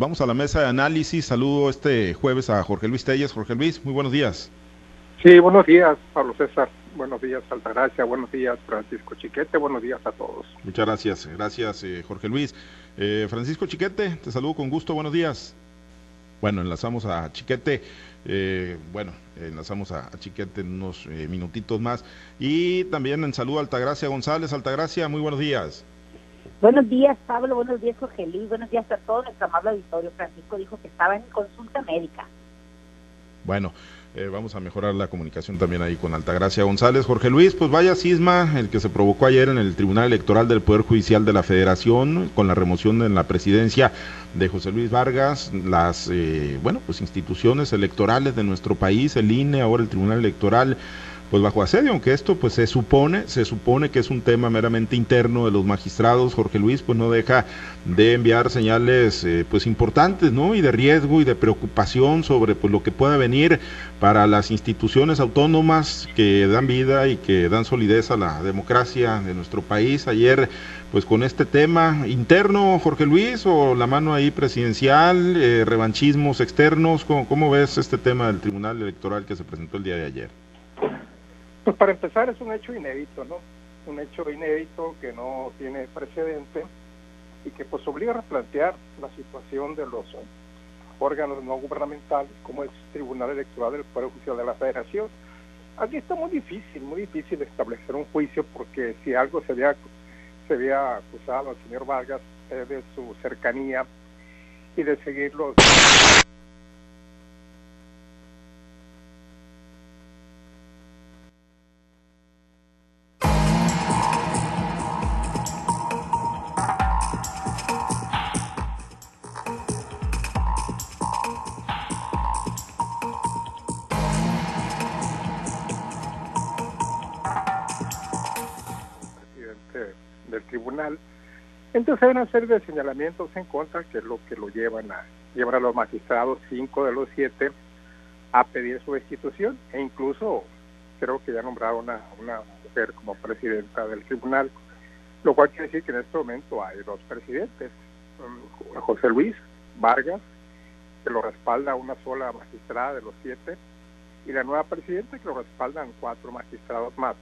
Vamos a la mesa de análisis. Saludo este jueves a Jorge Luis Telles. Jorge Luis, muy buenos días. Sí, buenos días, Pablo César. Buenos días, Altagracia. Buenos días, Francisco Chiquete. Buenos días a todos. Muchas gracias. Gracias, eh, Jorge Luis. Eh, Francisco Chiquete, te saludo con gusto. Buenos días. Bueno, enlazamos a Chiquete. Eh, bueno, enlazamos a, Chiquete en unos minutitos más. Y también en saludo a Altagracia González. Altagracia, muy buenos días. Buenos días, Pablo. Buenos días, Jorge Luis. Buenos días a todo nuestro amable auditorio. Francisco dijo que estaba en consulta médica. Bueno, eh, vamos a mejorar la comunicación también ahí con Altagracia González. Jorge Luis, pues vaya cisma el que se provocó ayer en el Tribunal Electoral del Poder Judicial de la Federación con la remoción en la presidencia de José Luis Vargas, las, eh, bueno, pues instituciones electorales de nuestro país, el INE, ahora el Tribunal Electoral pues bajo asedio, aunque esto pues se supone, se supone que es un tema meramente interno de los magistrados, Jorge Luis pues no deja de enviar señales eh, pues importantes, ¿no? Y de riesgo y de preocupación sobre pues lo que pueda venir para las instituciones autónomas que dan vida y que dan solidez a la democracia de nuestro país. Ayer pues con este tema interno, Jorge Luis, o la mano ahí presidencial, eh, revanchismos externos, ¿cómo, ¿cómo ves este tema del Tribunal Electoral que se presentó el día de ayer? Pues para empezar es un hecho inédito, ¿no? Un hecho inédito que no tiene precedente y que pues obliga a replantear la situación de los órganos no gubernamentales como el Tribunal Electoral del Poder Judicial de la Federación. Aquí está muy difícil, muy difícil establecer un juicio porque si algo se había, se había acusado al señor Vargas es de su cercanía y de seguir los tribunal. Entonces hay una serie de señalamientos en contra que es lo que lo llevan a llevar a los magistrados, cinco de los siete, a pedir su destitución e incluso creo que ya nombraron a una mujer como presidenta del tribunal, lo cual quiere decir que en este momento hay dos presidentes, um, José Luis Vargas, que lo respalda una sola magistrada de los siete, y la nueva presidenta que lo respaldan cuatro magistrados más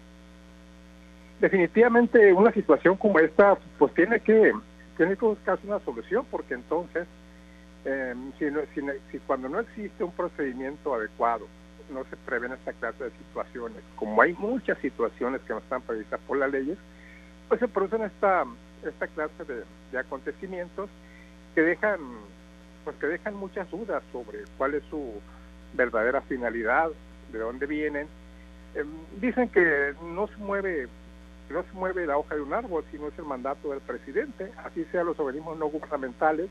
definitivamente una situación como esta pues tiene que tiene que buscarse una solución porque entonces eh, si, si, cuando no existe un procedimiento adecuado no se prevén esta clase de situaciones como hay muchas situaciones que no están previstas por las leyes pues se producen esta esta clase de, acontecimientos que dejan pues que dejan muchas dudas sobre cuál es su verdadera finalidad de dónde vienen. Em, dicen que no se mueve no se mueve la hoja de un árbol, sino es el mandato del presidente, así sea los organismos no gubernamentales.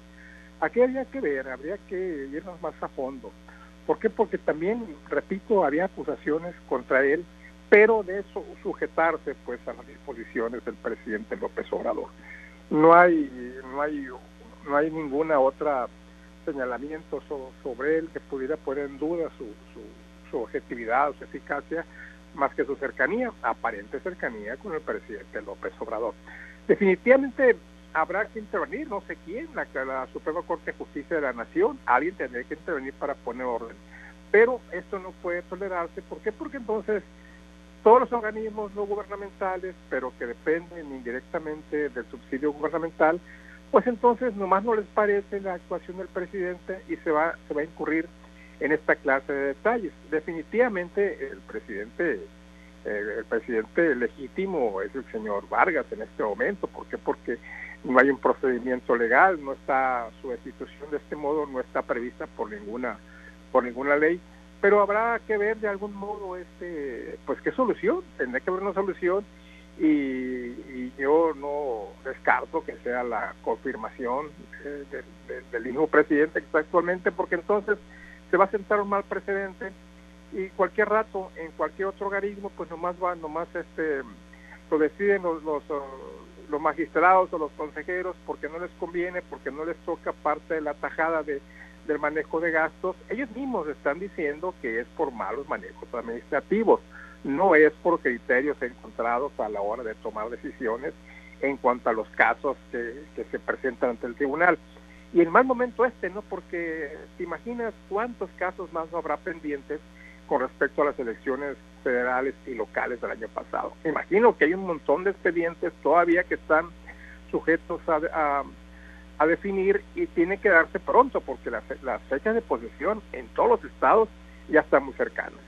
Aquí habría que ver, habría que irnos más a fondo. ¿Por qué? Porque también, repito, había acusaciones contra él, pero de eso sujetarse pues a las disposiciones del presidente López Obrador. No hay, no hay, no hay ninguna otra señalamiento sobre él que pudiera poner en duda su, su, su objetividad, su eficacia, más que su cercanía, aparente cercanía con el presidente López Obrador. Definitivamente habrá que intervenir, no sé quién, la, la Suprema Corte de Justicia de la Nación, alguien tendrá que intervenir para poner orden. Pero esto no puede tolerarse, ¿por qué? Porque entonces todos los organismos no gubernamentales, pero que dependen indirectamente del subsidio gubernamental, pues entonces nomás no les parece la actuación del presidente y se va, se va a incurrir en esta clase de detalles. Definitivamente el presidente, eh, el presidente legítimo es el señor Vargas en este momento. ¿Por qué? Porque no hay un procedimiento legal, no está su destitución de este modo no está prevista por ninguna por ninguna ley, pero habrá que ver de algún modo este pues qué solución, tendrá que haber una solución y, yo no descarto que sea la confirmación eh, del mismo presidente actualmente, porque entonces se va a sentar un mal precedente y cualquier rato en cualquier otro organismo pues nomás va nomás este lo deciden los, los, los magistrados o los consejeros porque no les conviene porque no les toca parte de la tajada de del manejo de gastos. Ellos mismos están diciendo que es por malos manejos administrativos no es por criterios encontrados a la hora de tomar decisiones en cuanto a los casos que, que se presentan ante el tribunal y el mal momento este, ¿no? Porque te imaginas cuántos casos más habrá pendientes con respecto a las elecciones federales y locales del año pasado. Imagino que hay un montón de expedientes todavía que están sujetos a, a, definir y tiene que darse pronto porque las, las fechas de posesión en todos los estados ya están muy cercanas.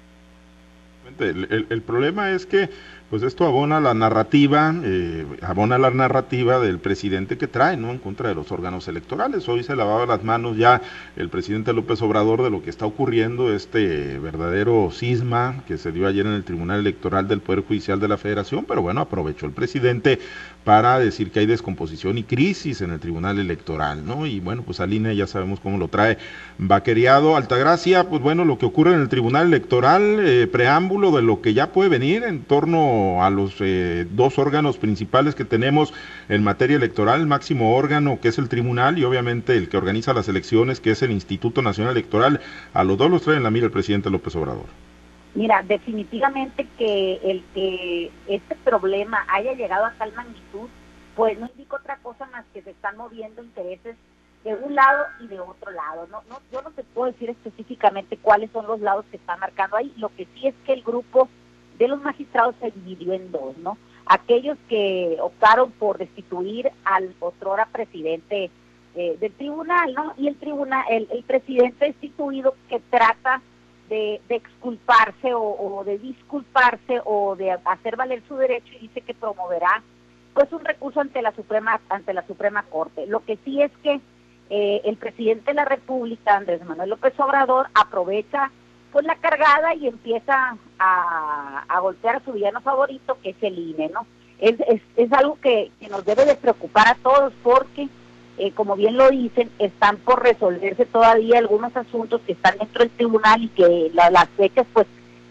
el, problema es que pues esto abona la narrativa, eh, abona la narrativa del presidente que trae, ¿no? En contra de los órganos electorales. Hoy se lavaba las manos ya el presidente López Obrador de lo que está ocurriendo, este verdadero cisma que se dio ayer en el Tribunal Electoral del Poder Judicial de la Federación, pero bueno, aprovechó el presidente para decir que hay descomposición y crisis en el Tribunal Electoral, ¿no? Y bueno, pues Aline ya sabemos cómo lo trae vaqueriado. Altagracia, pues bueno, lo que ocurre en el Tribunal Electoral, eh, preámbulo de lo que ya puede venir en torno a los eh, dos órganos principales que tenemos en materia electoral, el máximo órgano que es el tribunal y obviamente el que organiza las elecciones que es el Instituto Nacional Electoral. A los dos los trae en la mira el presidente López Obrador. Mira, definitivamente que el que este problema haya llegado a tal magnitud, pues no indica otra cosa más que se están moviendo intereses de un lado y de otro lado. No, no, yo no te puedo decir específicamente cuáles son los lados que están marcando ahí. Lo que sí es que el grupo de los magistrados se dividió en dos, ¿no? Aquellos que optaron por destituir al otrora presidente eh, del tribunal, ¿no? Y el tribunal, el, presidente destituido que trata de, exculparse o, de disculparse o de hacer valer su derecho y dice que promoverá pues un recurso ante la Suprema ante la Suprema Corte. Lo que sí es que eh, el presidente de la República, Andrés Manuel López Obrador, aprovecha pues la cargada y empieza a, golpear a su villano favorito, que es el INE, ¿no? Es, es, algo que, nos debe de preocupar a todos porque, eh, como bien lo dicen, están por resolverse todavía algunos asuntos que están dentro del tribunal y que las fechas pues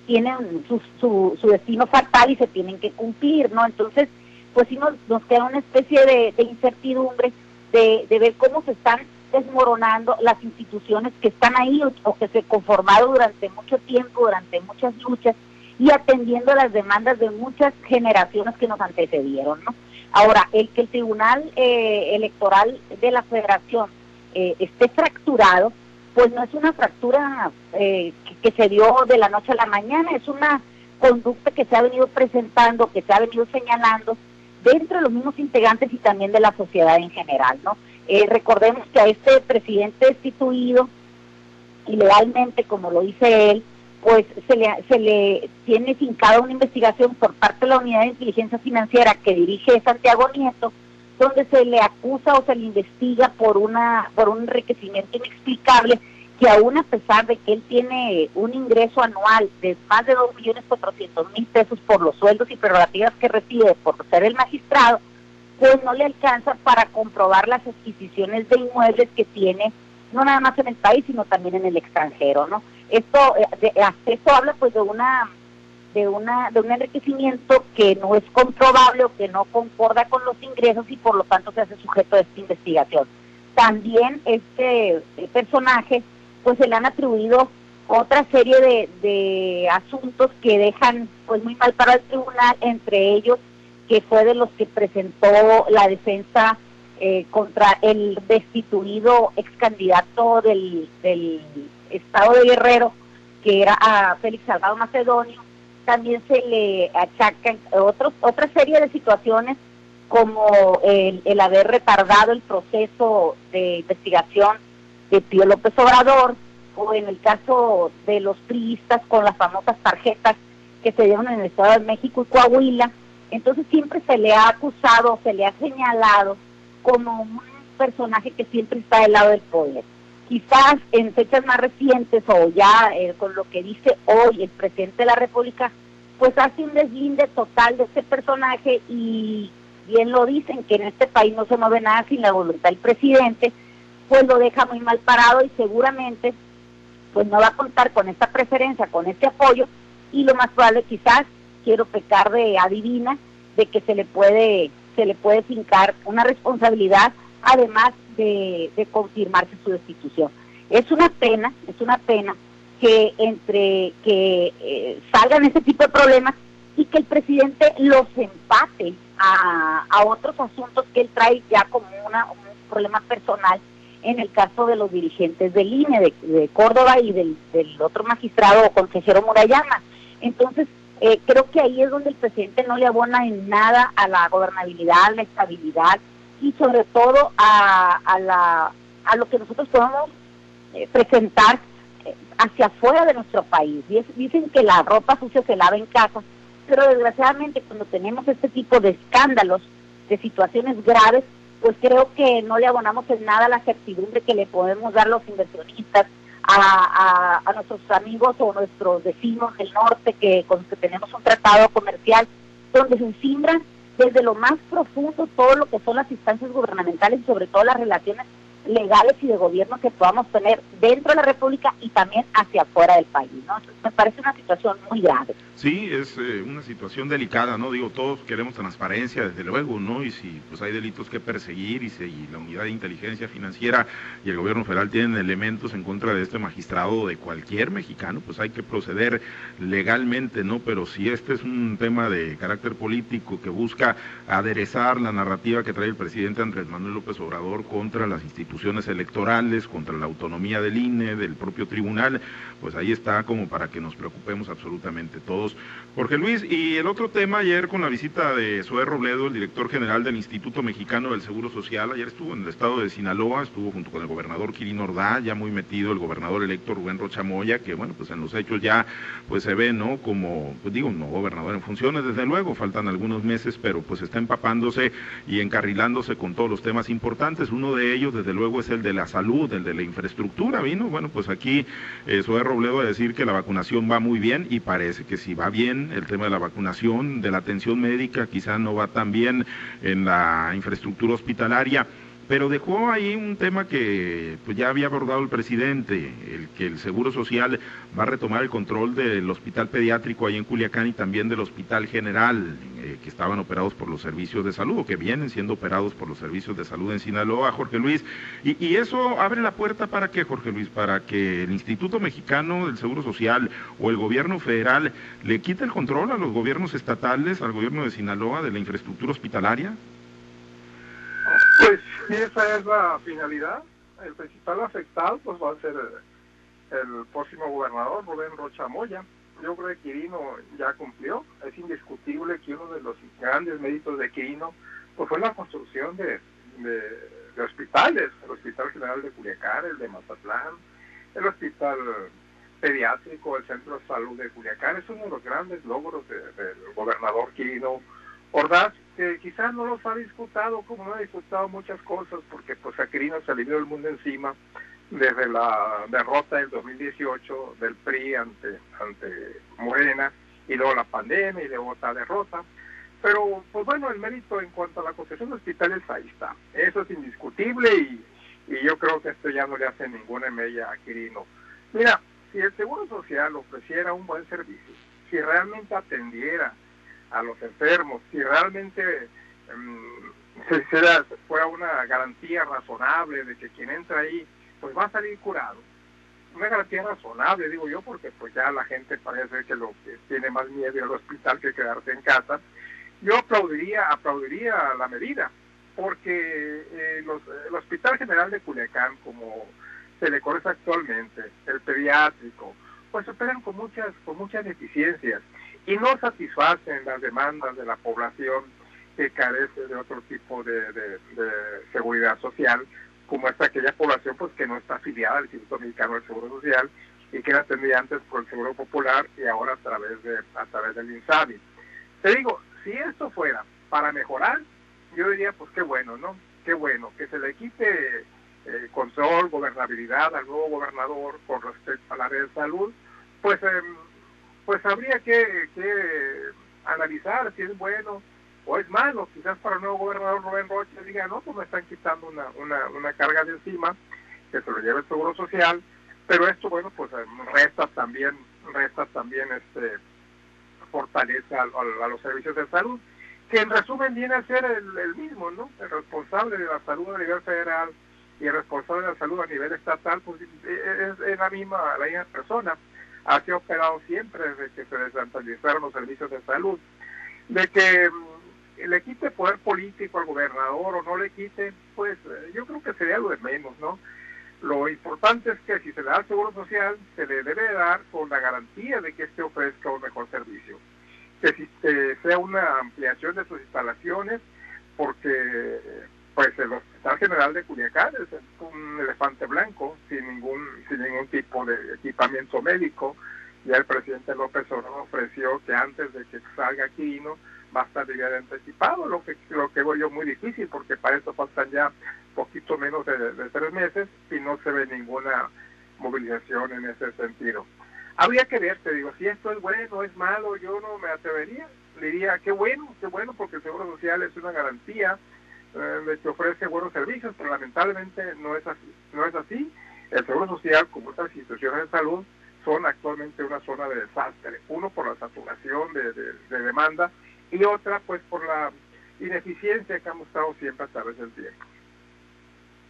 tienen su, su, su, destino fatal y se tienen que cumplir, ¿no? Entonces, pues sí nos, nos queda una especie de, de incertidumbre de, de ver cómo se están desmoronando las instituciones que están ahí o, que se conformaron durante mucho tiempo, durante muchas luchas y atendiendo las demandas de muchas generaciones que nos antecedieron. ¿no? Ahora, el que el Tribunal eh, Electoral de la Federación eh, esté fracturado, pues no es una fractura eh, que, se dio de la noche a la mañana, es una conducta que se ha venido presentando, que se ha venido señalando dentro de los mismos integrantes y también de la sociedad en general, ¿no? Eh, recordemos que a este presidente destituido, ilegalmente, como lo dice él, pues se le, se le tiene fincada una investigación por parte de la Unidad de Inteligencia Financiera que dirige Santiago Nieto, donde se le acusa o se le investiga por una por un enriquecimiento inexplicable que aún a pesar de que él tiene un ingreso anual de más de 2.400.000 pesos por los sueldos y prerrogativas que recibe por ser el magistrado, pues no le alcanza para comprobar las adquisiciones de inmuebles que tiene, no nada más en el país, sino también en el extranjero, ¿no? Esto, eh, esto habla pues de una de una de un enriquecimiento que no es comprobable o que no concorda con los ingresos y por lo tanto se hace sujeto a esta investigación. También este personaje pues se le han atribuido otra serie de, de asuntos que dejan pues muy mal para el tribunal, entre ellos que fue de los que presentó la defensa eh, contra el destituido ex candidato del, del estado de Guerrero, que era a Félix Salgado Macedonio. También se le achacan otros, otra serie de situaciones como el, el haber retardado el proceso de investigación de Pío López Obrador, o en el caso de los priistas con las famosas tarjetas que se dieron en el Estado de México y Coahuila, entonces siempre se le ha acusado, se le ha señalado como un personaje que siempre está del lado del poder. Quizás en fechas más recientes o ya eh, con lo que dice hoy el presidente de la República, pues hace un deslinde total de ese personaje y bien lo dicen que en este país no se mueve nada sin la voluntad del presidente, pues lo deja muy mal parado y seguramente pues no va a contar con esta preferencia, con este apoyo y lo más probable quizás quiero pecar de adivina, de que se le puede, se le puede fincar una responsabilidad, además de, confirmarse su destitución. Es una pena, es una pena que entre que eh, salgan ese tipo de problemas y que el presidente los empate a, otros asuntos que él trae ya como una, un problema personal en el caso de los dirigentes del INE, de, Córdoba y del, otro magistrado o consejero Murayama. Entonces, eh, creo que ahí es donde el presidente no le abona en nada a la gobernabilidad, a la estabilidad y sobre todo a, a, la, a lo que nosotros podemos eh, presentar eh, hacia afuera de nuestro país. Dicen que la ropa sucia se lava en casa, pero desgraciadamente cuando tenemos este tipo de escándalos, de situaciones graves, pues creo que no le abonamos en nada la certidumbre que le podemos dar los inversionistas, a, a, nuestros amigos o nuestros vecinos del norte que con los que tenemos un tratado comercial donde se simbran desde lo más profundo todo lo que son las instancias gubernamentales y sobre todo las relaciones legales y de gobierno que podamos tener dentro de la República y también hacia afuera del país. ¿no? me parece una situación muy grave. Sí, es eh, una situación delicada, ¿no? Digo, todos queremos transparencia, desde luego, ¿no? Y si pues hay delitos que perseguir y, si la unidad de inteligencia financiera y el gobierno federal tienen elementos en contra de este magistrado o de cualquier mexicano, pues hay que proceder legalmente, ¿no? Pero si este es un tema de carácter político que busca aderezar la narrativa que trae el presidente Andrés Manuel López Obrador contra las instituciones electorales, contra la autonomía del INE, del propio tribunal, pues ahí está como para que nos preocupemos absolutamente todos Jorge Luis, y el otro tema ayer con la visita de Zoé Robledo, el director general del Instituto Mexicano del Seguro Social, ayer estuvo en el estado de Sinaloa, estuvo junto con el gobernador Quirino Ordá, ya muy metido el gobernador electo Rubén Rochamoya, que bueno, pues en los hechos ya pues se ve, ¿no? Como, pues digo, no gobernador en funciones, desde luego, faltan algunos meses, pero pues está empapándose y encarrilándose con todos los temas importantes. Uno de ellos, desde luego, es el de la salud, el de la infraestructura, ¿vino? Bueno, pues aquí eh, Robledo a decir que la vacunación va muy bien y parece que sí va bien el tema de la vacunación, de la atención médica, quizá no va tan bien en la infraestructura hospitalaria pero dejó ahí un tema que pues, ya había abordado el presidente, el que el Seguro Social va a retomar el control del hospital pediátrico ahí en Culiacán y también del hospital general, eh, que estaban operados por los servicios de salud, o que vienen siendo operados por los servicios de salud en Sinaloa, Jorge Luis. Y, y eso abre la puerta para qué, Jorge Luis, para que el Instituto Mexicano del Seguro Social o el gobierno federal le quite el control a los gobiernos estatales, al gobierno de Sinaloa, de la infraestructura hospitalaria. Si esa es la finalidad, el principal afectado pues va a ser el, próximo gobernador, Rubén Rocha Moya. Yo creo que Quirino ya cumplió. Es indiscutible que uno de los grandes méritos de Quirino pues fue la construcción de, de, hospitales, el Hospital General de Culiacán, el de Mazatlán, el Hospital Pediátrico, el Centro de Salud de Culiacán. Es uno de los grandes logros del gobernador Quirino Ordaz que quizás no los ha disfrutado como no ha disfrutado muchas cosas, porque pues a Quirino se le dio el mundo encima desde la derrota del 2018 del PRI ante, ante Morena, y luego la pandemia y luego otra derrota. Pero, pues bueno, el mérito en cuanto a la construcción de hospitales, ahí está. Eso es indiscutible y, y yo creo que esto ya no le hace ninguna mella a Quirino. Mira, si el Seguro Social ofreciera un buen servicio, si realmente atendiera a los enfermos, si realmente um, se, fuera una garantía razonable de que quien entra ahí pues va a salir curado. Una garantía razonable, digo yo, porque pues ya la gente parece que lo que tiene más miedo al hospital que quedarse en casa. Yo aplaudiría, aplaudiría la medida, porque eh, los, el Hospital General de Culiacán, como se le conoce actualmente, el pediátrico, pues operan con muchas, con muchas deficiencias y no satisfacen las demandas de la población que carece de otro tipo de, seguridad social, como es aquella población pues que no está afiliada al Instituto Mexicano del Seguro Social y que era atendida antes por el Seguro Popular y ahora a través de a través del INSABI. Te digo, si esto fuera para mejorar, yo diría pues qué bueno, ¿no? Qué bueno, que se le quite eh, control, gobernabilidad al nuevo gobernador con respecto al área de salud, pues eh, pues habría que, analizar si es bueno o es malo. Quizás para el nuevo gobernador Rubén Rocha diga, no, pues me están quitando una, una, una carga de encima, que se lo lleve el Seguro Social, pero esto, bueno, pues eh, resta también, resta también este fortaleza a, los servicios de salud, que en resumen viene a ser el, mismo, ¿no? El responsable de la salud a nivel federal y el responsable de la salud a nivel estatal, pues es, es la misma, la misma persona ha operado siempre desde que se descentralizaron los servicios de salud, de que mm, le quite poder político al gobernador o no le quite, pues eh, yo creo que sería lo de menos, ¿no? Lo importante es que si se le da el seguro social, se le debe dar con la garantía de que éste ofrezca un mejor servicio. Que si sea una ampliación de sus instalaciones, porque pues el Hospital General de Culiacán es un elefante blanco sin ningún sin ningún tipo de equipamiento médico. Ya el presidente López Obrador ofreció que antes de que salga aquí va a estar de anticipado, lo que lo que veo yo muy difícil porque para eso faltan ya poquito menos de, tres meses y no se ve ninguna movilización en ese sentido. Habría que ver, te digo, si esto es bueno, es malo, yo no me atrevería. Le diría, qué bueno, qué bueno, porque el Seguro Social es una garantía eh, que ofrece buenos servicios, pero lamentablemente no es así. No es así. El Seguro Social, como otras instituciones de salud, son actualmente una zona de desastre. Uno, por la saturación de, de demanda y otra, pues, por la ineficiencia que ha mostrado siempre a través del tiempo.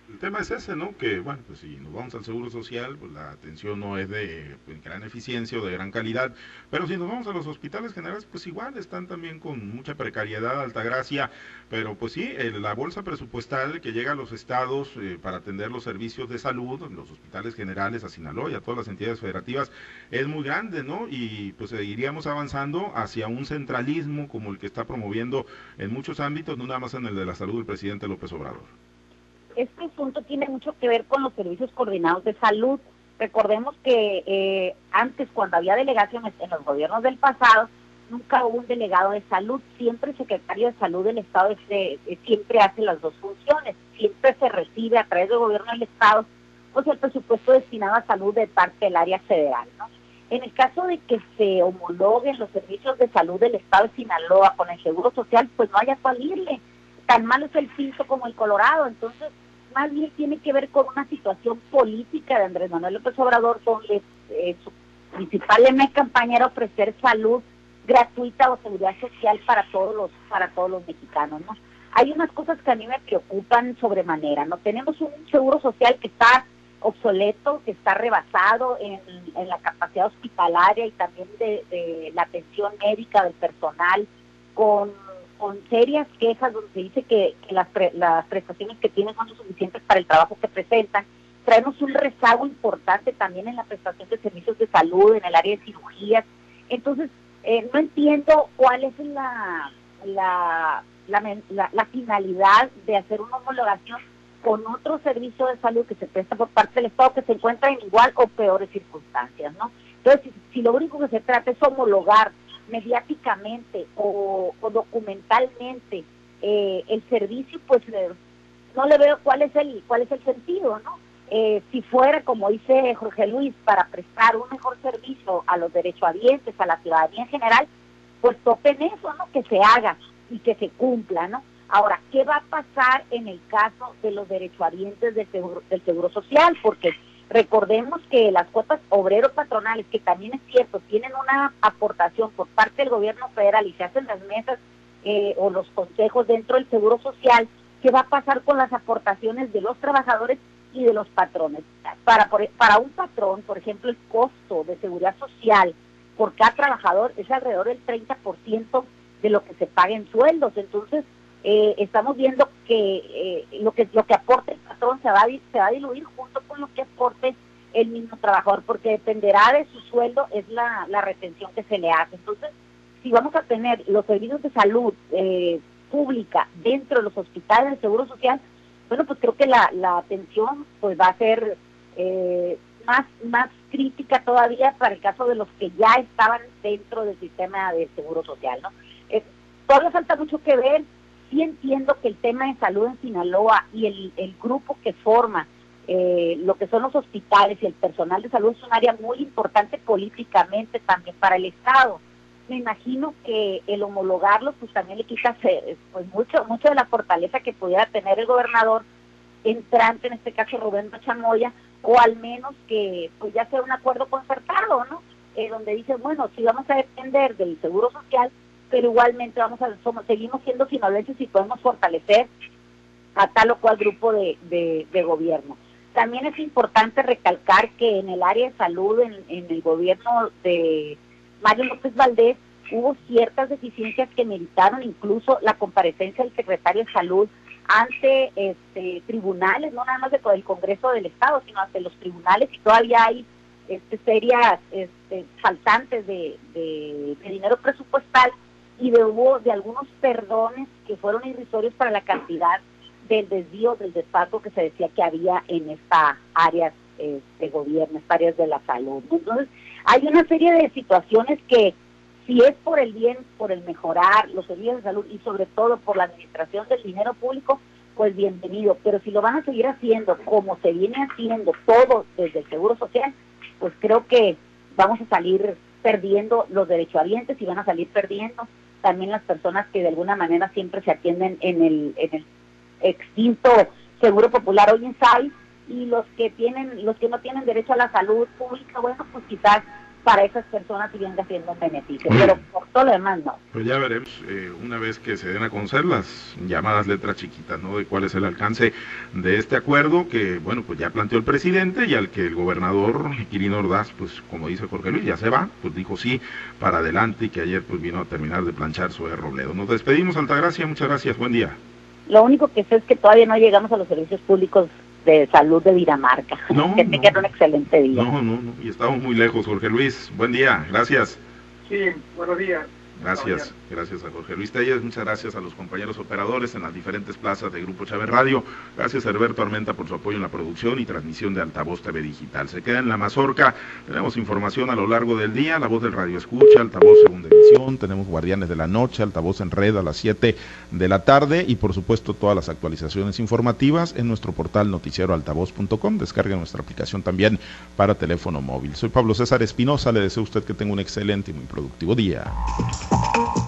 El tema es ese, ¿no? Que, bueno, pues si nos vamos al seguro social, pues la atención no es de pues, gran eficiencia o de gran calidad, pero si nos vamos a los hospitales generales, pues igual están también con mucha precariedad, alta gracia, pero pues sí, la bolsa presupuestal que llega a los estados eh, para atender los servicios de salud, los hospitales generales, a Sinaloa y a todas las entidades federativas, es muy grande, ¿no? Y pues iríamos avanzando hacia un centralismo como el que está promoviendo en muchos ámbitos, no nada más en el de la salud del presidente López Obrador este punto tiene mucho que ver con los servicios coordinados de salud. Recordemos que eh, antes, cuando había delegaciones en los gobiernos del pasado, nunca hubo un delegado de salud. Siempre el secretario de salud del Estado eh, siempre hace las dos funciones. Siempre se recibe a través del gobierno del Estado pues el presupuesto destinado a salud de parte del área federal. ¿no? En el caso de que se homologuen los servicios de salud del Estado de Sinaloa con el Seguro Social, pues no haya cual irle. Tan malo es el piso como el Colorado. Entonces, más bien tiene que ver con una situación política de Andrés Manuel López Obrador, donde eh, su principal de campaña era ofrecer salud gratuita o seguridad social para todos los para todos los mexicanos, ¿no? Hay unas cosas que a mí me preocupan sobremanera, ¿no? Tenemos un seguro social que está obsoleto, que está rebasado en, la capacidad hospitalaria y también de la atención médica del personal, con con serias quejas donde se dice que, las, las prestaciones que tienen son suficientes para el trabajo que presentan. Traemos un rezago importante también en la prestación de servicios de salud, en el área de cirugías. Entonces, eh, no entiendo cuál es la, la, la, finalidad de hacer una homologación con otro servicio de salud que se presta por parte del Estado que se encuentra en igual o peores circunstancias, ¿no? Entonces, si lo único que se trata es homologar mediáticamente o, documentalmente eh, el servicio, pues eh, no le veo cuál es el cuál es el sentido, ¿no? Eh, si fuera, como dice Jorge Luis, para prestar un mejor servicio a los derechohabientes, a la ciudadanía en general, pues topen eso, ¿no? Que se haga y que se cumpla, ¿no? Ahora, ¿qué va a pasar en el caso de los derechohabientes del seguro, del seguro social? Porque Recordemos que las cuotas obreros patronales, que también es cierto, tienen una aportación por parte del gobierno federal y se hacen las mesas eh, o los consejos dentro del Seguro Social, ¿qué va a pasar con las aportaciones de los trabajadores y de los patrones? Para, para un patrón, por ejemplo, el costo de seguridad social por cada trabajador es alrededor del 30% de lo que se paga en sueldos. Entonces, eh, estamos viendo que eh, lo que lo que aporte el patrón se va, a, se va a diluir junto con lo que aporte el mismo trabajador, porque dependerá de su sueldo, es la, la retención que se le hace. Entonces, si vamos a tener los servicios de salud eh, pública dentro de los hospitales del Seguro Social, bueno, pues creo que la, la atención pues va a ser más, más crítica todavía para el caso de los que ya estaban dentro del sistema del Seguro Social, ¿no? todavía falta mucho que ver, sí entiendo que el tema de salud en Sinaloa y el, el grupo que forma eh, lo que son los hospitales y el personal de salud es un área muy importante políticamente también para el Estado. Me imagino que el homologarlo pues también le quita pues mucho mucho de la fortaleza que pudiera tener el gobernador entrante, en este caso Rubén Chamoya, o al menos que pues ya sea un acuerdo concertado, ¿no? Eh, donde dice, bueno, si vamos a depender del Seguro Social, pero igualmente vamos a somos, seguimos siendo sinaloenses y podemos fortalecer a tal o cual grupo de, de, gobierno. También es importante recalcar que en el área de salud, en, el gobierno de Mario López Valdés, hubo ciertas deficiencias que meritaron incluso la comparecencia del secretario de Salud ante este, tribunales, no nada más de, del Congreso del Estado, sino ante los tribunales y todavía hay este, serias este, faltantes de, dinero presupuestal y de hubo de algunos perdones que fueron irrisorios para la cantidad del desvío del despacho que se decía que había en esta área de este, gobierno, estas áreas de la salud. Entonces, hay una serie de situaciones que si es por el bien, por el mejorar los servicios de salud y sobre todo por la administración del dinero público, pues bienvenido. Pero si lo van a seguir haciendo como se viene haciendo todo desde el Seguro Social, pues creo que vamos a salir perdiendo los derechohabientes y van a salir perdiendo también las personas que de alguna manera siempre se atienden en el, en el extinto Seguro Popular hoy en SAI y los que tienen los que no tienen derecho a la salud pública, bueno, pues quizás para esas personas y venga siendo un beneficio, pero por todo lo demás no. Pues ya veremos, eh, una vez que se den a conocer las llamadas letras chiquitas, ¿no? De cuál es el alcance de este acuerdo que, bueno, pues ya planteó el presidente y al que el gobernador Quirino Ordaz, pues como dice Jorge Luis, ya se va, pues dijo sí para adelante y que ayer pues vino a terminar de planchar su Robledo. Nos despedimos, Altagracia, muchas gracias, buen día. Lo único que sé es que todavía no llegamos a los servicios públicos de salud de Dinamarca. No, que tengan un excelente día. No, no, no, y estamos muy lejos, Jorge Luis. Buen día, gracias. Sí, buenos días. Gracias, gracias a Jorge Luis Telles, muchas gracias a los compañeros operadores en las diferentes plazas de Grupo Chávez Radio, gracias a Herberto Armenta por su apoyo en la producción y transmisión de Altavoz TV Digital. Se queda en la mazorca, tenemos información a lo largo del día, la voz del radio escucha, Altavoz segunda emisión, tenemos Guardianes de la Noche, Altavoz en red a las 7 de la tarde. Y por supuesto todas las actualizaciones informativas en nuestro portal noticieroaltavoz.com, descargue nuestra aplicación también para teléfono móvil. Soy Pablo César Espinosa, le deseo a usted que tenga un excelente y muy productivo día. Thank you.